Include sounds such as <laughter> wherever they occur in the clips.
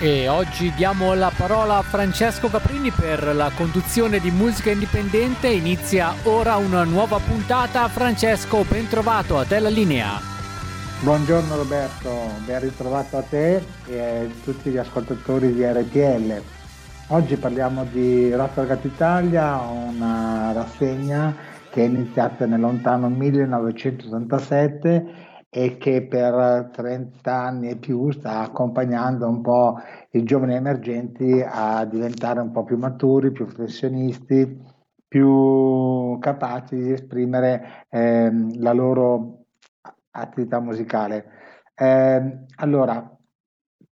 E oggi diamo la parola a Francesco Caprini per la conduzione di musica indipendente. Inizia ora una nuova puntata. Francesco, ben trovato, a te la linea. Buongiorno Roberto, ben ritrovato a te e a tutti gli ascoltatori di RTL. Oggi parliamo di Rotterdam Italia, una rassegna che è iniziata nel lontano 1987 e che per 30 anni e più sta accompagnando un po' i giovani emergenti a diventare un po' più maturi, più professionisti, più capaci di esprimere ehm, la loro attività musicale. Eh, allora,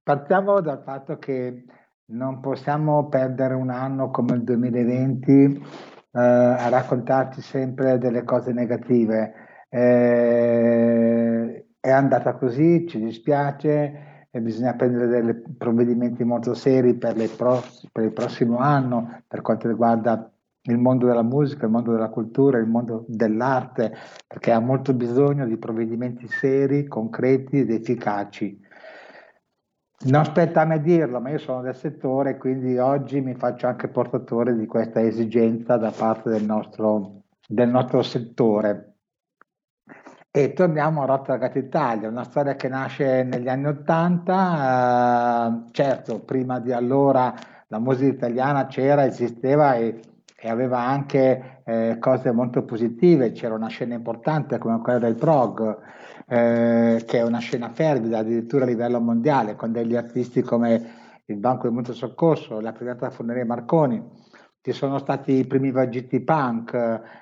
partiamo dal fatto che non possiamo perdere un anno come il 2020 eh, a raccontarci sempre delle cose negative. Eh, è andata così, ci dispiace, e bisogna prendere dei provvedimenti molto seri per, pross- per il prossimo anno per quanto riguarda il mondo della musica, il mondo della cultura, il mondo dell'arte, perché ha molto bisogno di provvedimenti seri, concreti ed efficaci. Non spetta a me dirlo, ma io sono del settore quindi oggi mi faccio anche portatore di questa esigenza da parte del nostro, del nostro settore. E torniamo a Rotterdam Italia, una storia che nasce negli anni Ottanta, eh, certo prima di allora la musica italiana c'era, esisteva e e aveva anche eh, cose molto positive, c'era una scena importante come quella del prog, eh, che è una scena fervida addirittura a livello mondiale, con degli artisti come il Banco del Mutuo Soccorso, la Privata Funeraria Marconi, ci sono stati i primi vagiti punk,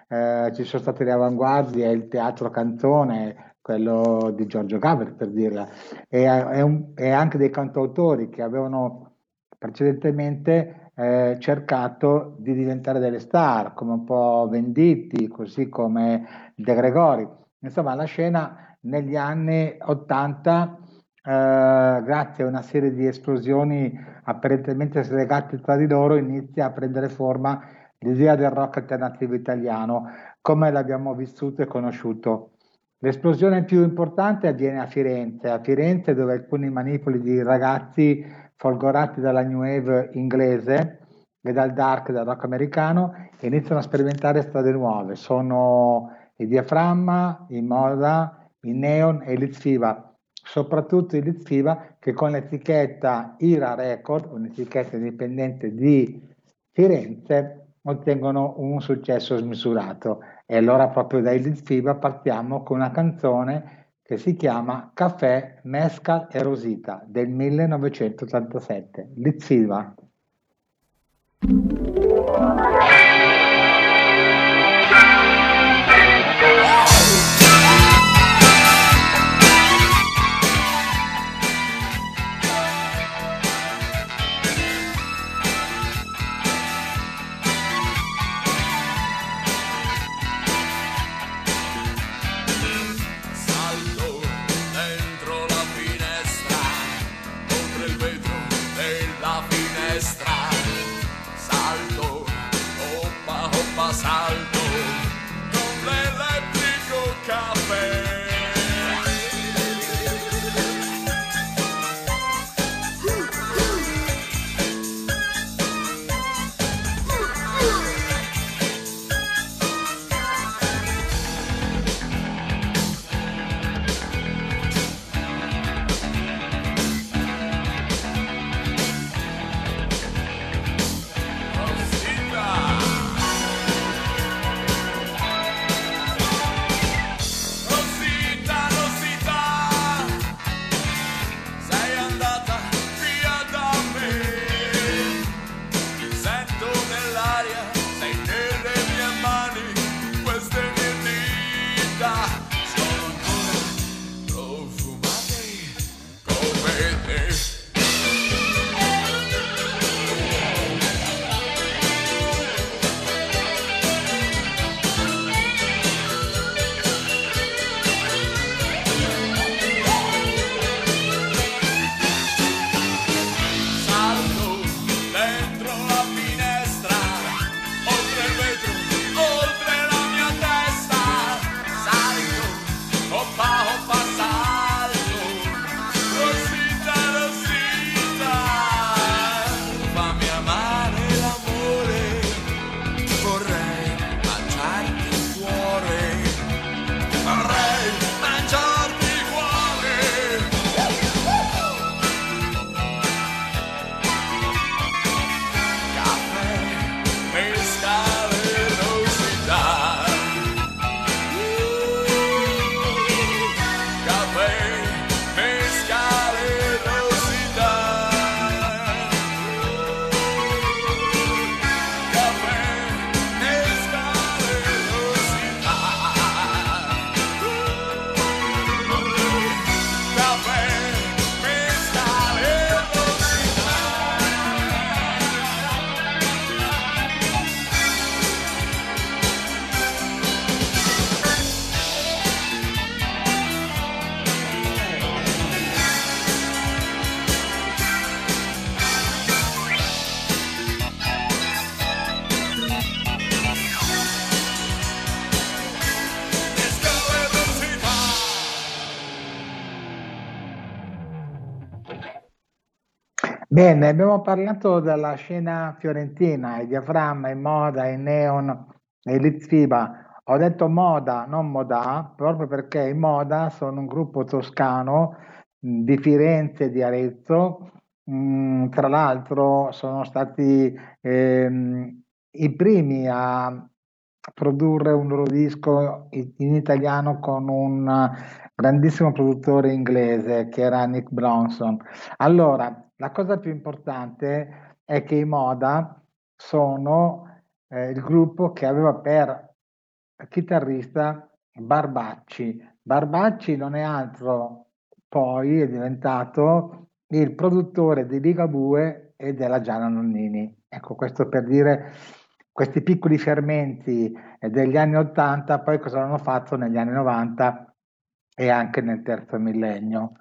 eh, ci sono state le avanguardie, il teatro canzone, quello di Giorgio Gaber per dirla, e, e, un, e anche dei cantautori che avevano precedentemente eh, cercato di diventare delle star, come un po' Venditti, così come De Gregori. Insomma, la scena negli anni 80, eh, grazie a una serie di esplosioni apparentemente slegate tra di loro, inizia a prendere forma l'idea del rock alternativo italiano, come l'abbiamo vissuto e conosciuto. L'esplosione più importante avviene a Firenze, a Firenze dove alcuni manipoli di ragazzi folgorati dalla new wave inglese e dal dark, dal rock americano, iniziano a sperimentare strade nuove. Sono il diaframma, il moda, il neon e il Litfiba, soprattutto Litfiba che con l'etichetta IRA Record, un'etichetta indipendente di Firenze, ottengono un successo smisurato. E allora proprio dai Litfiba partiamo con una canzone che si chiama Caffè, Mescal e Rosita del 1987. Litsilva. Bene, abbiamo parlato della scena fiorentina, il diaframma, il moda, il neon e l'Izfiba. Ho detto moda, non moda, proprio perché i moda sono un gruppo toscano di Firenze e di Arezzo. Mm, tra l'altro sono stati ehm, i primi a produrre un loro disco in italiano con un grandissimo produttore inglese che era Nick Bronson. Allora, la cosa più importante è che i Moda sono eh, il gruppo che aveva per chitarrista Barbacci. Barbacci non è altro, poi è diventato il produttore di Ligabue e della Gianna Nonnini. Ecco, questo per dire questi piccoli fermenti degli anni 80, poi cosa hanno fatto negli anni 90 e anche nel terzo millennio.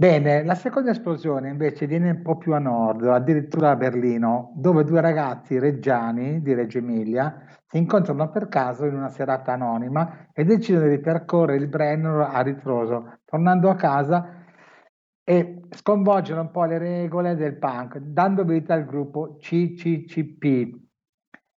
Bene, la seconda esplosione invece viene un po' più a nord, addirittura a Berlino, dove due ragazzi reggiani di Reggio Emilia si incontrano per caso in una serata anonima e decidono di percorrere il Brennero a ritroso, tornando a casa e sconvolgono un po' le regole del punk, dando vita al gruppo CCCP.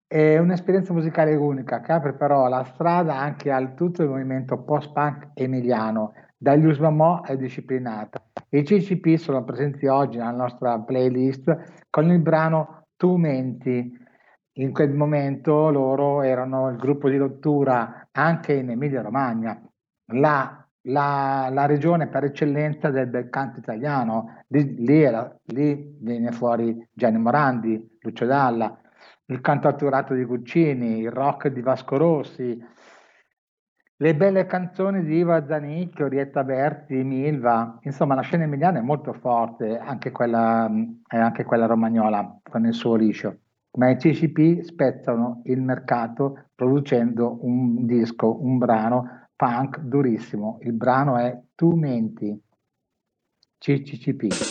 È un'esperienza musicale unica che apre però la strada anche al tutto il movimento post-punk emiliano, dagli Usmamò è disciplinata. I CCP sono presenti oggi nella nostra playlist con il brano Tu menti. In quel momento loro erano il gruppo di rottura anche in Emilia Romagna, la, la, la regione per eccellenza del bel canto italiano. Lì, lì, era, lì viene fuori Gianni Morandi, Lucio Dalla, il cantauturato di Guccini, il rock di Vasco Rossi, le belle canzoni di Iva Zanicchio, Orietta Berti, Milva, insomma la scena emiliana è molto forte, anche quella, anche quella romagnola con il suo liscio, ma i CCP spezzano il mercato producendo un disco, un brano punk durissimo. Il brano è Tu menti, CCCP.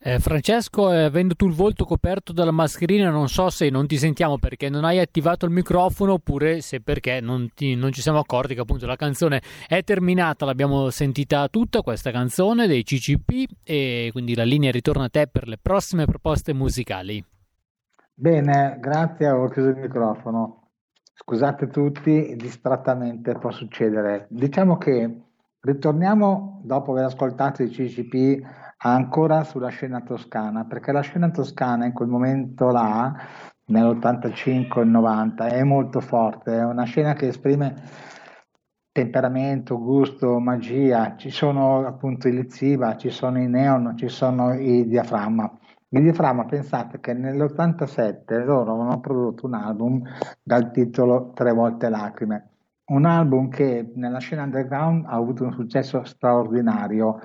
Eh, Francesco, eh, avendo tu il volto coperto dalla mascherina, non so se non ti sentiamo perché non hai attivato il microfono oppure se perché non, ti, non ci siamo accorti che appunto la canzone è terminata, l'abbiamo sentita tutta questa canzone dei CCP e quindi la linea ritorna a te per le prossime proposte musicali. Bene, grazie, ho chiuso il microfono. Scusate tutti, distrattamente può succedere. Diciamo che Ritorniamo dopo aver ascoltato i CCP ancora sulla scena toscana, perché la scena toscana in quel momento là, nell'85 e 90, è molto forte, è una scena che esprime temperamento, gusto, magia, ci sono appunto i Liziba, ci sono i Neon, ci sono i Diaframma. I Diaframma, pensate che nell'87 loro avevano prodotto un album dal titolo Tre volte lacrime, un album che nella scena underground ha avuto un successo straordinario.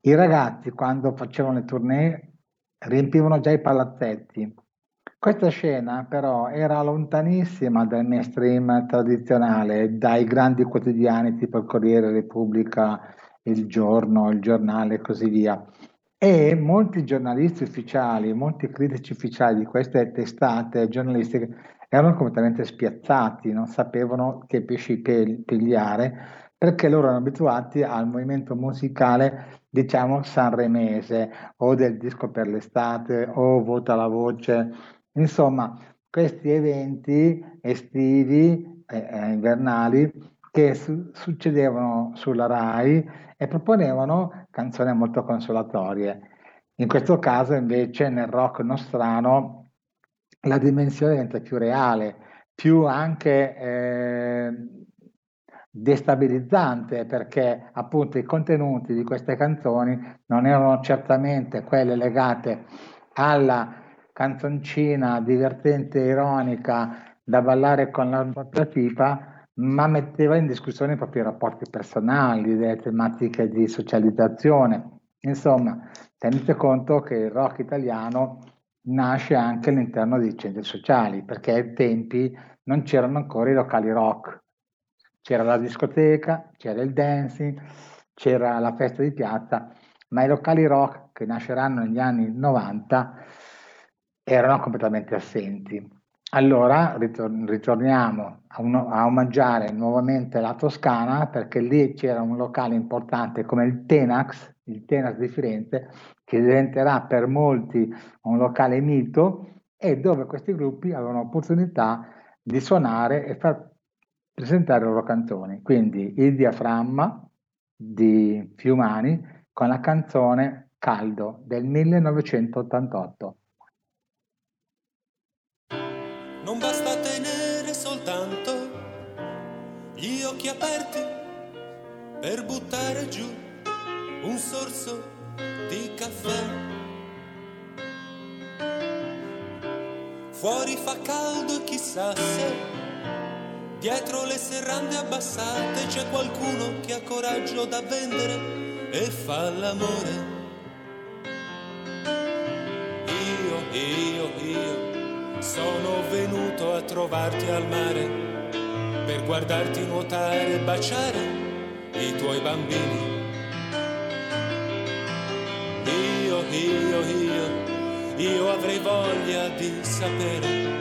I ragazzi quando facevano le tournée riempivano già i palazzetti. Questa scena però era lontanissima dal mainstream tradizionale, dai grandi quotidiani tipo il Corriere Repubblica, il Giorno, il Giornale e così via. E molti giornalisti ufficiali, molti critici ufficiali di queste testate giornalistiche erano completamente spiazzati, non sapevano che pesci pigliare perché loro erano abituati al movimento musicale, diciamo, sanremese o del disco per l'estate o vota la voce. Insomma, questi eventi estivi, eh, eh, invernali, che su- succedevano sulla RAI e proponevano canzoni molto consolatorie. In questo caso, invece, nel rock nostrano la dimensione diventa più reale, più anche eh, destabilizzante perché appunto i contenuti di queste canzoni non erano certamente quelle legate alla canzoncina divertente e ironica da ballare con la propria tipa, ma metteva in discussione i propri rapporti personali, delle tematiche di socializzazione. Insomma, tenete conto che il rock italiano nasce anche all'interno dei centri sociali, perché ai tempi non c'erano ancora i locali rock. C'era la discoteca, c'era il dancing, c'era la festa di piazza, ma i locali rock che nasceranno negli anni 90 erano completamente assenti. Allora ritorniamo a, uno, a, omaggiare nuovamente la Toscana perché lì c'era un locale importante come il Tenax, il Tenax di Firenze, che diventerà per molti un locale mito e dove questi gruppi avevano l'opportunità di suonare e far presentare i loro canzoni. Quindi il diaframma di Fiumani con la canzone Caldo del 1988. Non basta tenere soltanto gli occhi aperti per buttare giù un sorso di caffè. Fuori fa caldo e chissà se dietro le serrande abbassate c'è qualcuno che ha coraggio da vendere e fa l'amore. Io, io, io sono venuto a trovarti al mare per guardarti nuotare e baciare i tuoi bambini io, io, io avrei voglia di sapere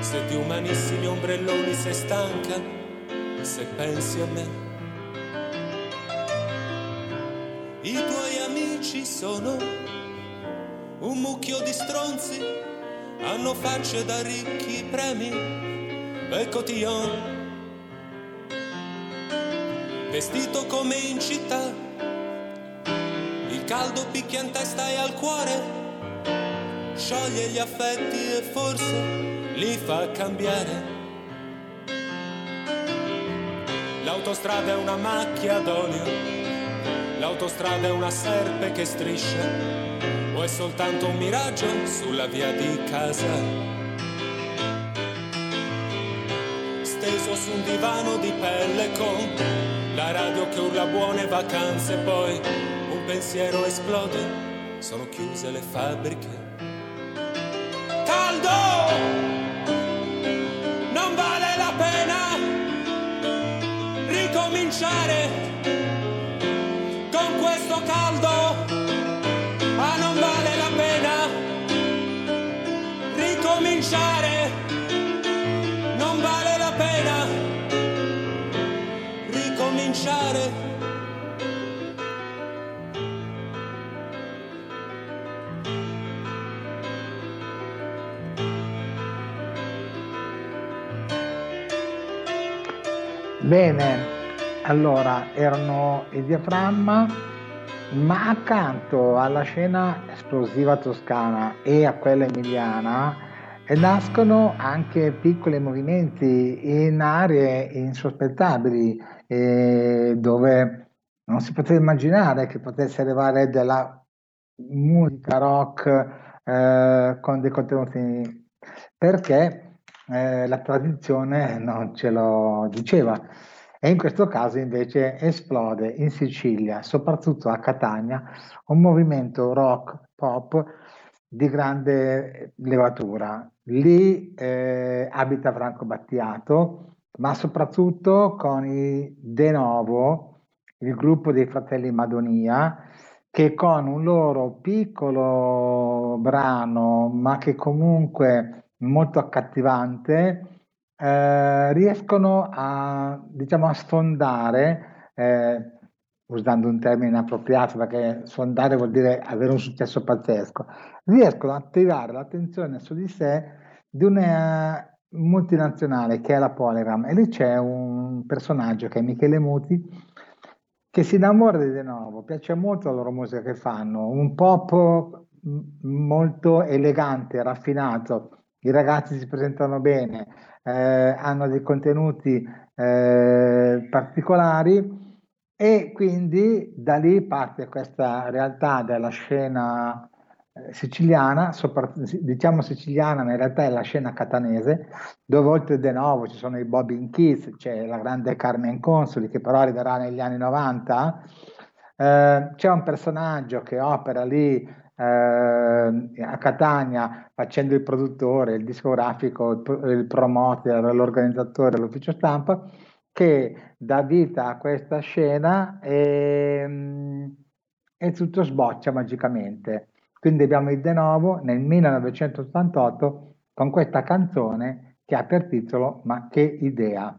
se di umanissimi ombrelloni sei stanca, se pensi a me. I tuoi amici sono un mucchio di stronzi, hanno facce da ricchi premi e cotillon. Vestito come in città caldo picchia in testa e al cuore, scioglie gli affetti e forse li fa cambiare. L'autostrada è una macchia d'olio, l'autostrada è una serpe che striscia, o è soltanto un miraggio sulla via di casa. Steso su un divano di pelle con la radio che urla buone vacanze poi pensiero esplode, sono chiuse le fabbriche. Caldo! Non vale la pena ricominciare con questo caldo. Ah, non vale la pena ricominciare. Non vale la pena ricominciare. Bene, Allora, erano il diaframma, ma accanto alla scena esplosiva toscana e a quella emiliana eh, nascono anche piccoli movimenti in aree insospettabili eh, dove non si poteva immaginare che potesse arrivare della musica rock eh, con dei contenuti. Perché eh, la tradizione non ce lo diceva e in questo caso invece esplode in Sicilia, soprattutto a Catania, un movimento rock pop di grande levatura. Lì eh, abita Franco Battiato, ma soprattutto con i De Novo, il gruppo dei fratelli Madonia, che con un loro piccolo brano, ma che comunque molto accattivante, eh, riescono a, diciamo, a sfondare, eh, usando un termine inappropriato perché sfondare vuol dire avere un successo pazzesco, riescono a attirare l'attenzione su di sé di una multinazionale che è la Polygram. E lì c'è un personaggio che è Michele Muti che si innamora di De Novo, piace molto la loro musica che fanno, un pop molto elegante, raffinato, i ragazzi si presentano bene, eh, hanno dei contenuti eh, particolari e quindi da lì parte questa realtà della scena eh, siciliana, diciamo siciliana, ma in realtà è la scena catanese, dove oltre De Novo ci sono i Bobbin Kids, c'è la grande Carmen Consoli che però arriverà negli anni 90, eh, c'è un personaggio che opera lì eh, a Catania facendo il produttore, il discografico, il, il promoter, l'organizzatore, l'ufficio stampa, che dà vita a questa scena e, e tutto sboccia magicamente. Quindi abbiamo il De Novo nel 1988 con questa canzone che ha per titolo Ma che idea.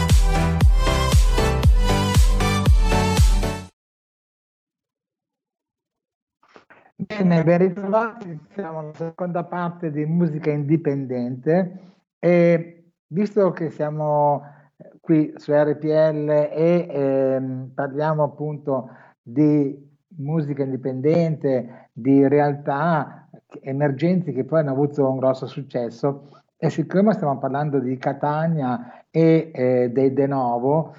Bene, ben ritrovati, siamo alla seconda parte di musica indipendente e visto che siamo qui su RPL e ehm, parliamo appunto di musica indipendente, di realtà emergenti che poi hanno avuto un grosso successo e siccome stiamo parlando di Catania e eh, dei De Novo,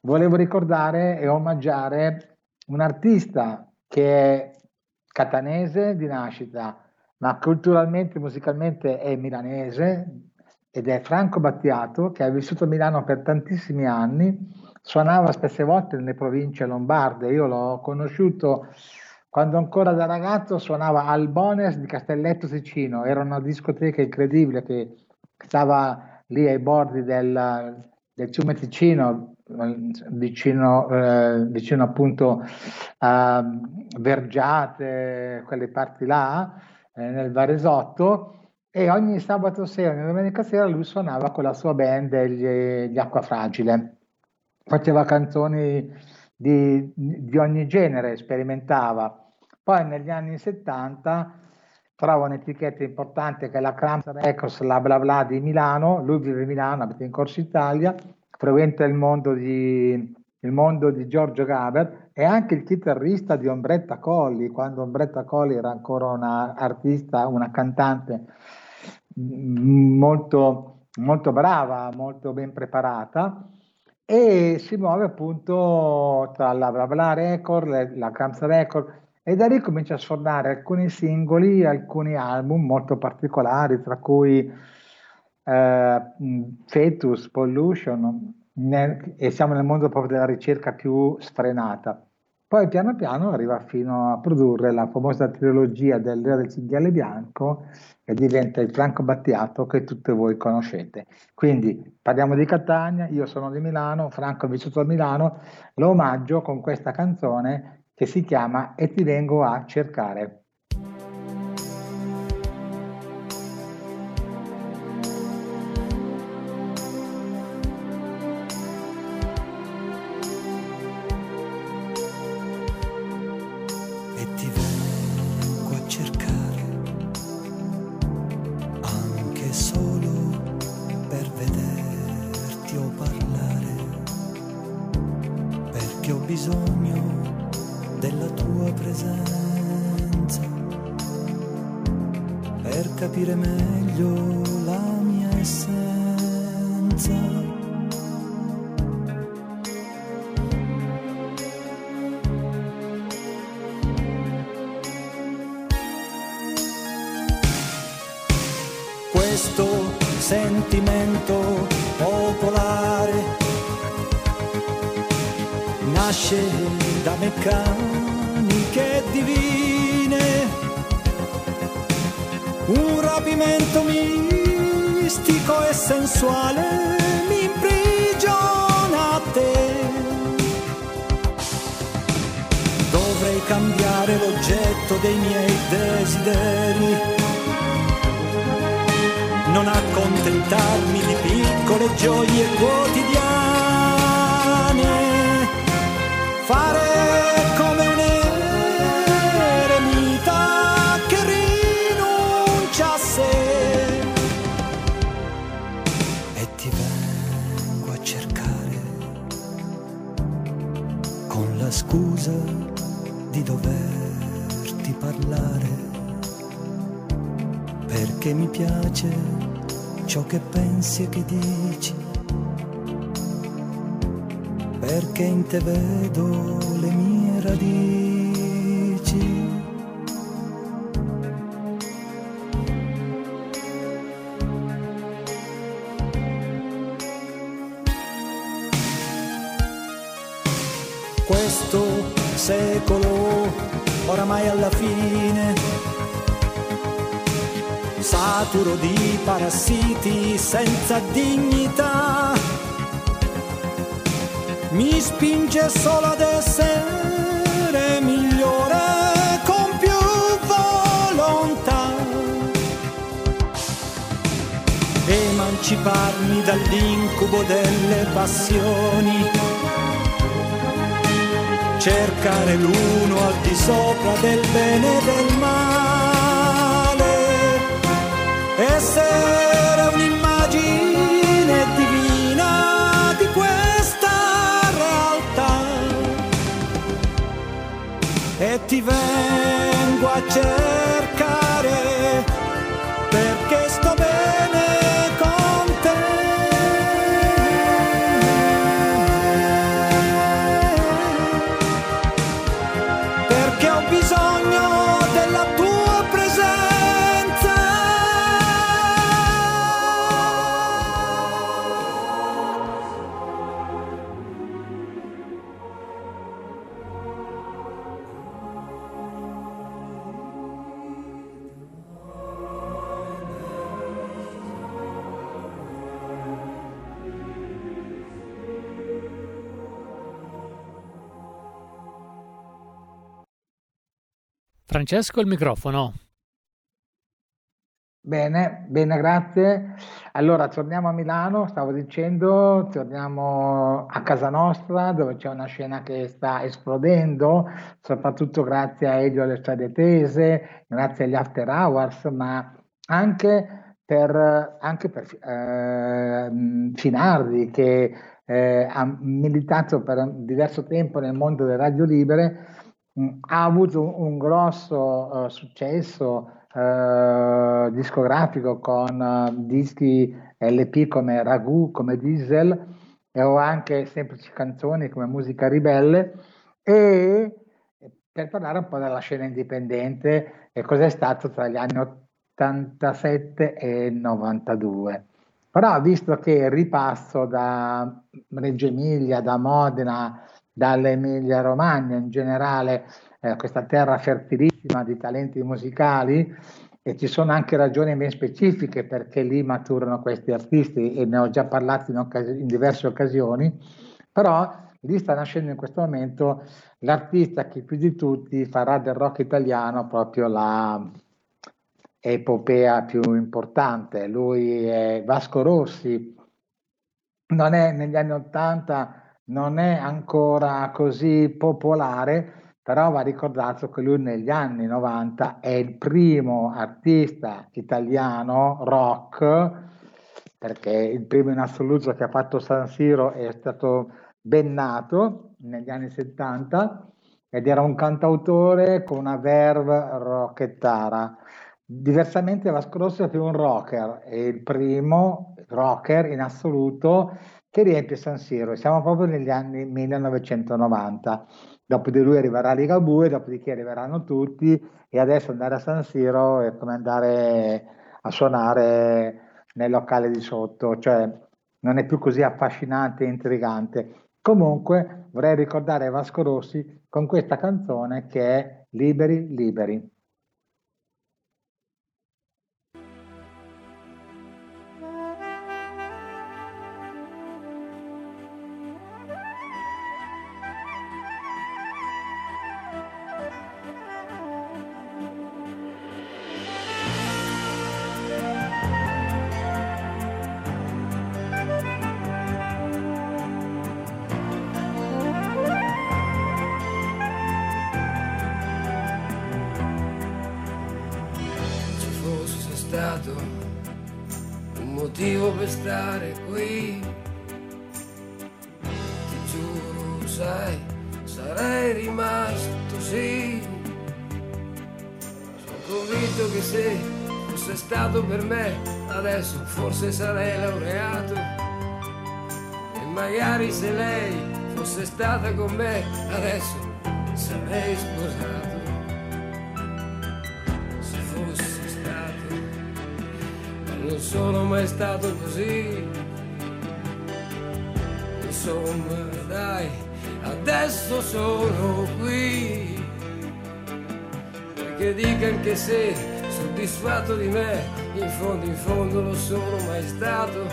volevo ricordare e omaggiare un artista che è catanese di nascita, ma culturalmente, musicalmente è milanese ed è Franco Battiato che ha vissuto a Milano per tantissimi anni, suonava spesse volte nelle province lombarde, io l'ho conosciuto quando ancora da ragazzo suonava al Bones di Castelletto Ticino, era una discoteca incredibile che stava lì ai bordi del, del fiume Ticino, vicino, eh, vicino appunto a Vergiate, quelle parti là, eh, nel Varesotto, e ogni sabato sera, ogni domenica sera lui suonava con la sua band gli, gli Acqua Fragile. Faceva canzoni di, di ogni genere, sperimentava. Poi negli anni 70 trova un'etichetta importante che è la Cramps Records, la bla bla di Milano, lui vive a Milano, abita in Corso Italia, frequenta il mondo di, il mondo di Giorgio Gaber e anche il chitarrista di Ombretta Colli, quando Ombretta Colli era ancora una artista, una cantante molto, molto brava, molto ben preparata e si muove appunto tra la Bla Bla Record, la Cramps Record e da lì comincia a sfornare alcuni singoli, alcuni album molto particolari, tra cui eh, Fetus, Pollution, nel, e siamo nel mondo proprio della ricerca più sfrenata. Poi piano piano arriva fino a produrre la famosa trilogia del Re del Cinghiale Bianco e diventa il Franco Battiato che tutte voi conoscete. Quindi parliamo di Catania, io sono di Milano, Franco è vissuto a Milano, lo omaggio con questa canzone che si chiama E ti vengo a cercare. Sentimento popolare. Nasce da meccaniche divine, un rapimento mistico e sensuale mi imprigiona a te. Dovrei cambiare l'oggetto dei miei desideri non accontentarmi di piccole gioie quotidiane, fare come un eremita che rinuncia a sé e ti vengo a cercare con la scusa di doverti parlare perché mi piace ciò che pensi e che dici, perché in te vedo le mie radici. Questo secolo oramai alla fine saturo di parassiti senza dignità, mi spinge solo ad essere migliore con più volontà, emanciparmi dall'incubo delle passioni, cercare l'uno al di sopra del bene e del male un'immagine divina di questa realtà. E ti vengo a cercare Francesco, il microfono. Bene, bene, grazie. Allora, torniamo a Milano, stavo dicendo, torniamo a casa nostra dove c'è una scena che sta esplodendo, soprattutto grazie a Elio alle strade tese, grazie agli after hours, ma anche per, anche per eh, Finardi che eh, ha militato per diverso tempo nel mondo delle radio libere, ha avuto un, grosso eh, successo eh, discografico con eh, dischi LP come Ragù, come Diesel e ho anche semplici canzoni come Musica Ribelle e per parlare un po' della scena indipendente e cos'è stato tra gli anni 87 e 92. Però visto che ripasso da Reggio Emilia, da Modena, dall'Emilia Romagna in generale, eh, questa terra fertilissima di talenti musicali e ci sono anche ragioni ben specifiche perché lì maturano questi artisti e ne ho già parlato in, occas- in diverse occasioni, però lì sta nascendo in questo momento l'artista che più di tutti farà del rock italiano proprio la epopea più importante. Lui è Vasco Rossi, non è negli anni Ottanta, non è ancora così popolare, però va ricordato che lui negli anni 90 è il primo artista italiano rock, perché il primo in assoluto che ha fatto San Siro è stato ben nato negli anni 70 ed era un cantautore con una verve rockettara. Diversamente Vasco Rossi è più un rocker, è il primo rocker in assoluto che riempie San Siro. Siamo proprio negli anni 1990. Dopo di lui arriverà Ligabue, dopodiché arriveranno tutti e adesso andare a San Siro è come andare a suonare nel locale di sotto, cioè non è più così affascinante e intrigante. Comunque vorrei ricordare Vasco Rossi con questa canzone che è Liberi, liberi. Soddisfatto di me in fondo in fondo lo sono mai stato.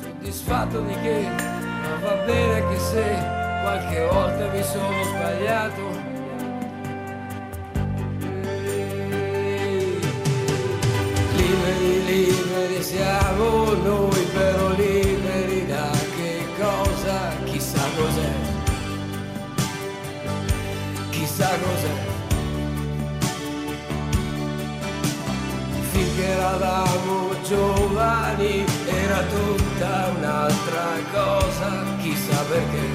Soddisfatto di che ma va bene anche se qualche volta mi sono sbagliato. Liberi liberi siamo noi eravamo giovani era tutta un'altra cosa, chissà perché,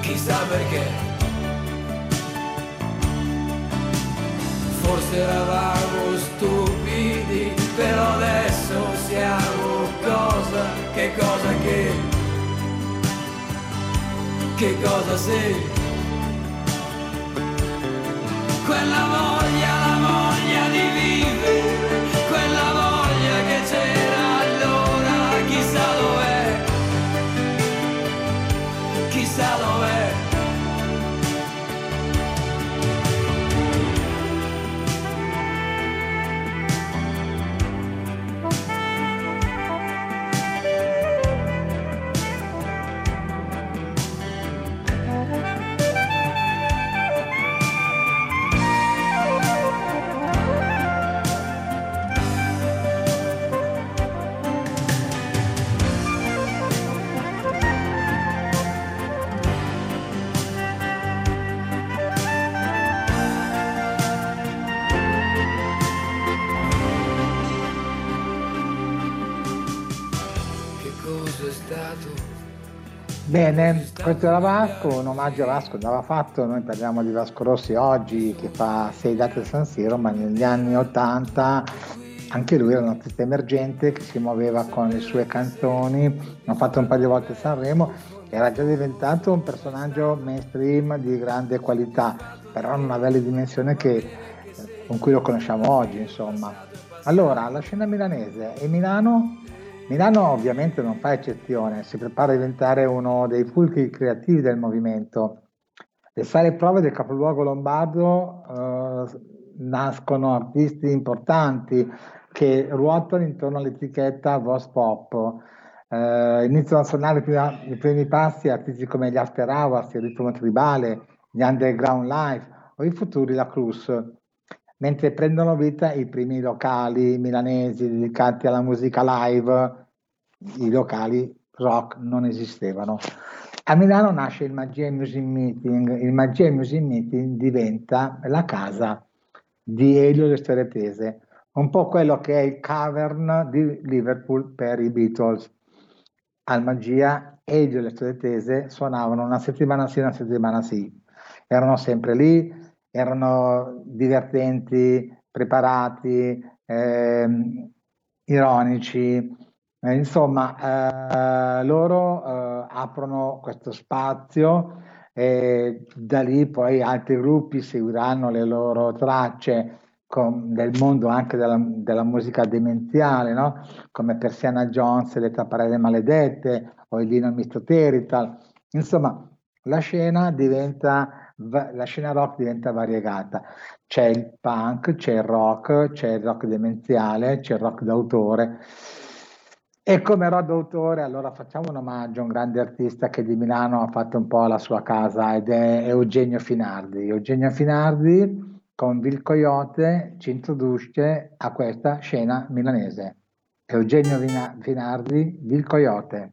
chissà perché. Forse eravamo stupidi, però adesso siamo cosa, che cosa che, che cosa sei quella voglia, la Bene, questo era Vasco, un omaggio a Vasco andava fatto, noi parliamo di Vasco Rossi oggi che fa sei date a San Siro, ma negli anni 80 anche lui era un artista emergente che si muoveva con le sue canzoni, ha fatto un paio di volte a Sanremo, era già diventato un personaggio mainstream di grande qualità, però non aveva le dimensioni che, con cui lo conosciamo oggi, insomma. Allora, la scena milanese e Milano Milano ovviamente non fa eccezione, si prepara a diventare uno dei fulcri creativi del movimento. Le sale prove del capoluogo lombardo eh, nascono artisti importanti che ruotano intorno all'etichetta Vox Pop. eh, iniziano a suonare i primi passi artisti come gli After Hours, il ritmo tribale, gli Underground Life o i futuri La Cruz, mentre prendono vita i primi locali milanesi dedicati alla musica live, i locali rock non esistevano. A Milano nasce il Magia Music Meeting, il Magia Music Meeting diventa la casa di Elio Le Storie Tese, un po' quello che è il cavern di Liverpool per i Beatles. Al Magia Elio e le Storie Tese suonavano una settimana sì, una settimana sì. Erano sempre lì, erano divertenti, preparati, ehm, ironici, eh, insomma, eh, loro eh, aprono questo spazio e da lì poi altri gruppi seguiranno le loro tracce con, del mondo anche della, della musica demenziale, no? come Persiana Jones, Le Tapparelle Maledette o il Lino Misto Terital. Insomma, la scena diventa la scena rock diventa variegata. C'è il punk, c'è il rock, c'è il rock demenziale, c'è il rock d'autore. E come Rod Autore, allora facciamo un omaggio a un grande artista che di Milano ha fatto un po' la sua casa ed è Eugenio Finardi. Eugenio Finardi con Vil Coyote ci introduce a questa scena milanese. Eugenio Finardi, Vil Coyote.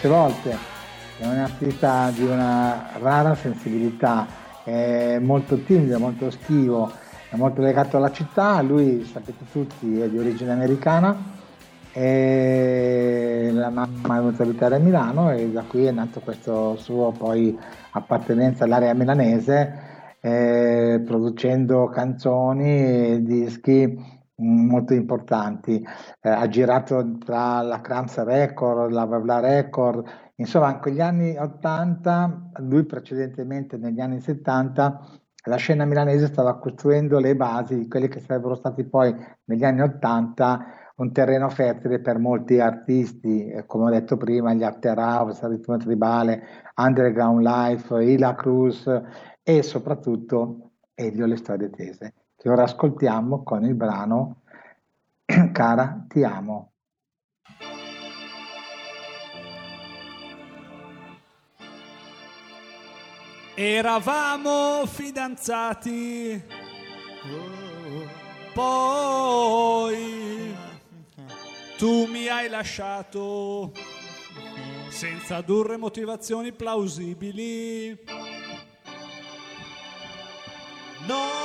Diverse volte, è un artista di una rara sensibilità, è molto timido, molto schivo, è molto legato alla città, lui sapete tutti è di origine americana e la mamma è venuta a abitare a Milano e da qui è nato questo suo poi appartenenza all'area milanese eh, producendo canzoni e dischi molto importanti. Eh, ha girato tra la Cramps Record, la Vavla Record, insomma, in quegli anni 80, lui precedentemente negli anni 70, la scena milanese stava costruendo le basi di quelli che sarebbero stati poi negli anni 80 un terreno fertile per molti artisti, eh, come ho detto prima, gli After House, Ritmo Tribale, Underground Life, Ila Cruz e soprattutto Elio Le Storie Tese, che ora ascoltiamo con il brano <clears throat> Cara ti amo. Eravamo fidanzati, poi tu mi hai lasciato senza addurre motivazioni plausibili. No.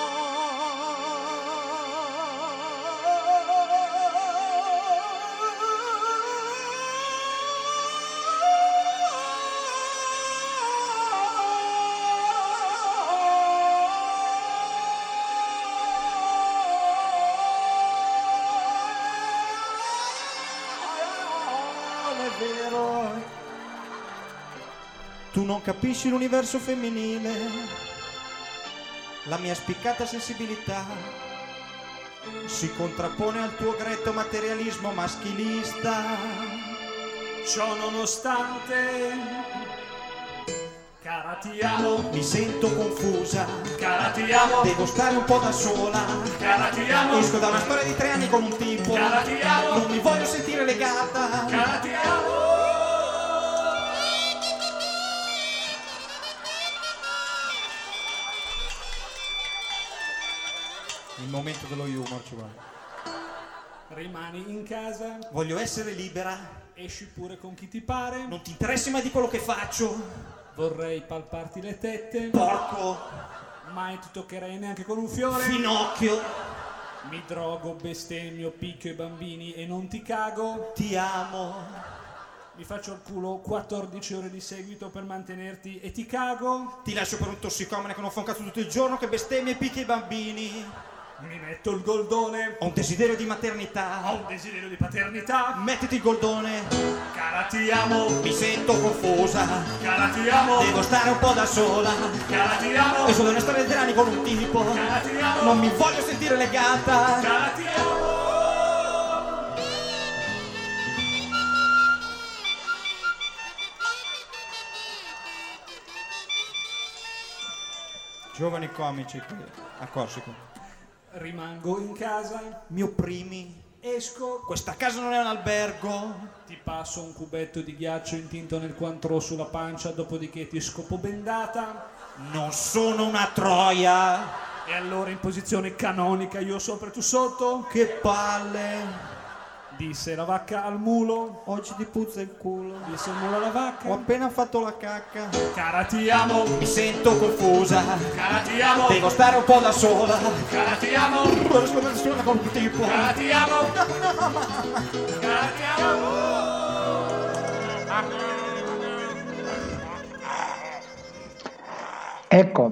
Non capisci l'universo femminile? La mia spiccata sensibilità si contrappone al tuo gretto materialismo maschilista. Ciò nonostante, cara ti amo, mi sento confusa, cara ti amo, devo stare un po' da sola, cara ti amo, esco da una storia di tre anni con un tipo, cara ti amo, non mi voglio sentire legata, cara ti amo. Il momento dello humor ci vuole. Rimani in casa, Voglio essere libera, esci pure con chi ti pare. non ti interessi mai di quello che faccio. Vorrei palparti le tette. Porco, Mai ti toccherei neanche con un fiore. finocchio, Mi drogo, bestemmio, picchio i bambini e non ti cago. ti amo. Mi faccio il culo 14 ore di seguito per mantenerti e ti cago. Ti lascio per un tossicomane che non fa un cazzo tutto il giorno, che bestemmia e picchia i bambini. Mi metto il goldone. Ho un desiderio di Ho maternità. un desiderio di paternità. Mettiti il goldone. Cara ti amo. Mi sento confusa. Cara ti amo. Devo stare un po' da sola. Cara ti amo. E sono una storia di anni con un tipo. Cara ti amo. Non mi voglio sentire legata. Cara ti amo. Giovani comici qui a Corsico. Rimango in casa. Mi opprimi. Esco. Questa casa non è un albergo. Ti passo un cubetto di ghiaccio intinto nel quantro sulla pancia, dopodiché ti scopo bendata. Non sono una troia. E allora in posizione canonica io sopra e tu sotto. Che palle. Disse la vacca al mulo. Oggi ti puzza il culo. Disse il mulo alla vacca. Ho appena fatto la cacca. Cara ti amo. Mi sento confusa. Cara ti amo. Devo stare un po' da sola. Cara ti amo. Voglio scoprire con un tipo. Cara ti amo. Cara ti amo. Ecco,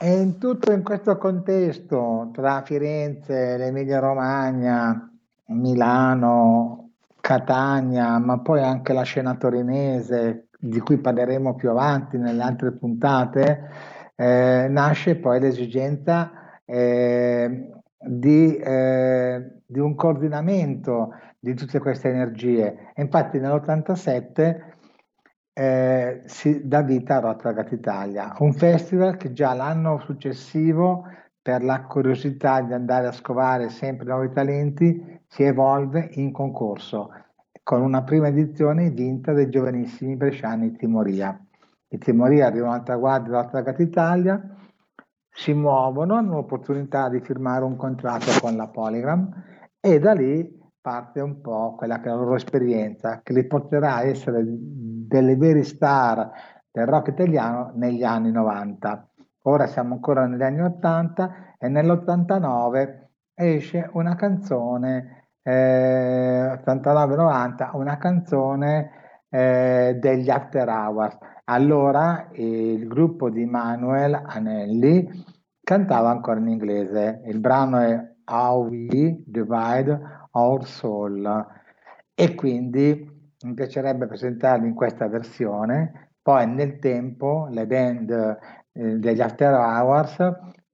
e in tutto in questo contesto tra Firenze, l'Emilia Romagna, Milano, Catania, ma poi anche la scena torinese, di cui parleremo più avanti nelle altre puntate, eh, nasce poi l'esigenza eh, di, eh, di un coordinamento di tutte queste energie. Infatti nell'87 eh, si dà vita a Rotterdam Italia, un festival che già l'anno successivo, per la curiosità di andare a scovare sempre nuovi talenti, si evolve in concorso, con una prima edizione vinta dai giovanissimi bresciani Timoria. I Timoria arrivano al traguardo della Rotterdam Italia, si muovono, hanno l'opportunità di firmare un contratto con la Polygram e da lì parte un po' quella che è la loro esperienza, che li porterà a essere delle vere star del rock italiano negli anni 90. Ora siamo ancora negli anni 80 e nell'89 esce una canzone eh, 89-90 una canzone eh, degli After Hours. Allora il gruppo di Manuel Anelli cantava ancora in inglese. Il brano è How We Divide Our Soul e quindi mi piacerebbe presentarli in questa versione. Poi nel tempo le band eh, degli After Hours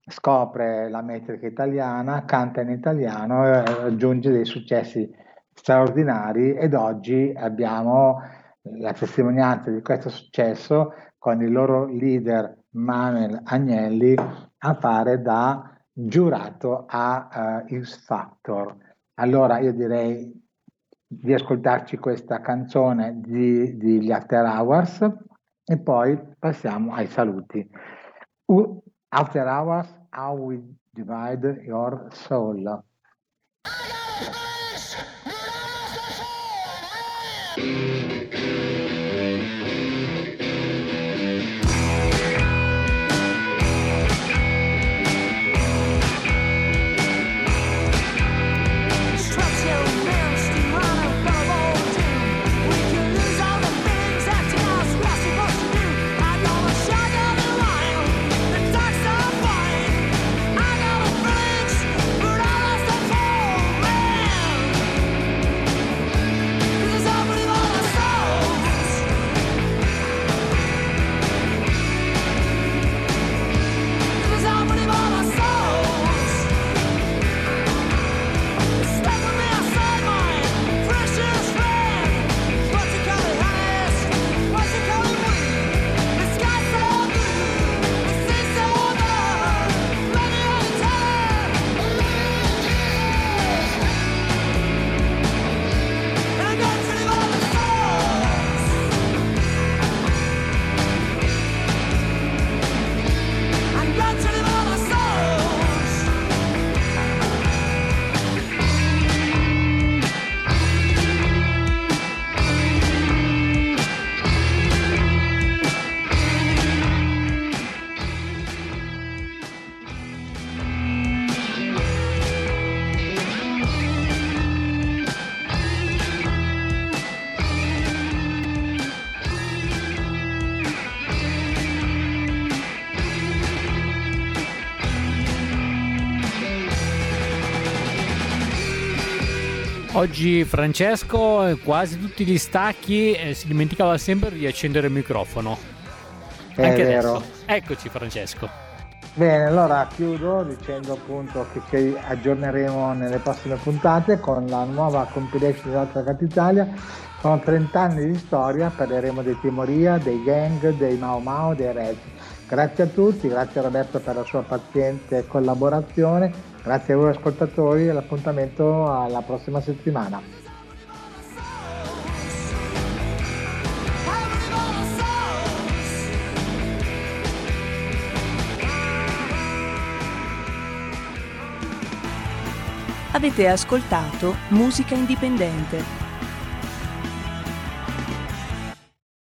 scopre la metrica italiana, canta in italiano e raggiunge dei successi straordinari ed oggi abbiamo la testimonianza di questo successo con il loro leader Manuel Agnelli a fare da giurato a uh, X Factor. Allora io direi di ascoltarci questa canzone di, di After Hours e poi passiamo ai saluti. After Hours, How We Divide Your Soul. Oggi Francesco, eh, quasi tutti gli stacchi, eh, si dimenticava sempre di accendere il microfono. È Anche vero. adesso. Eccoci Francesco. Bene, allora chiudo dicendo appunto che ci aggiorneremo nelle prossime puntate con la nuova compilation dell'Altra Cat Italia. Sono 30 anni di storia, parleremo dei Timoria, dei gang, dei Mao Mao, dei Red. Grazie a tutti, grazie a Roberto per la sua paziente collaborazione, grazie a voi ascoltatori e l'appuntamento alla prossima settimana. Avete ascoltato Musica Indipendente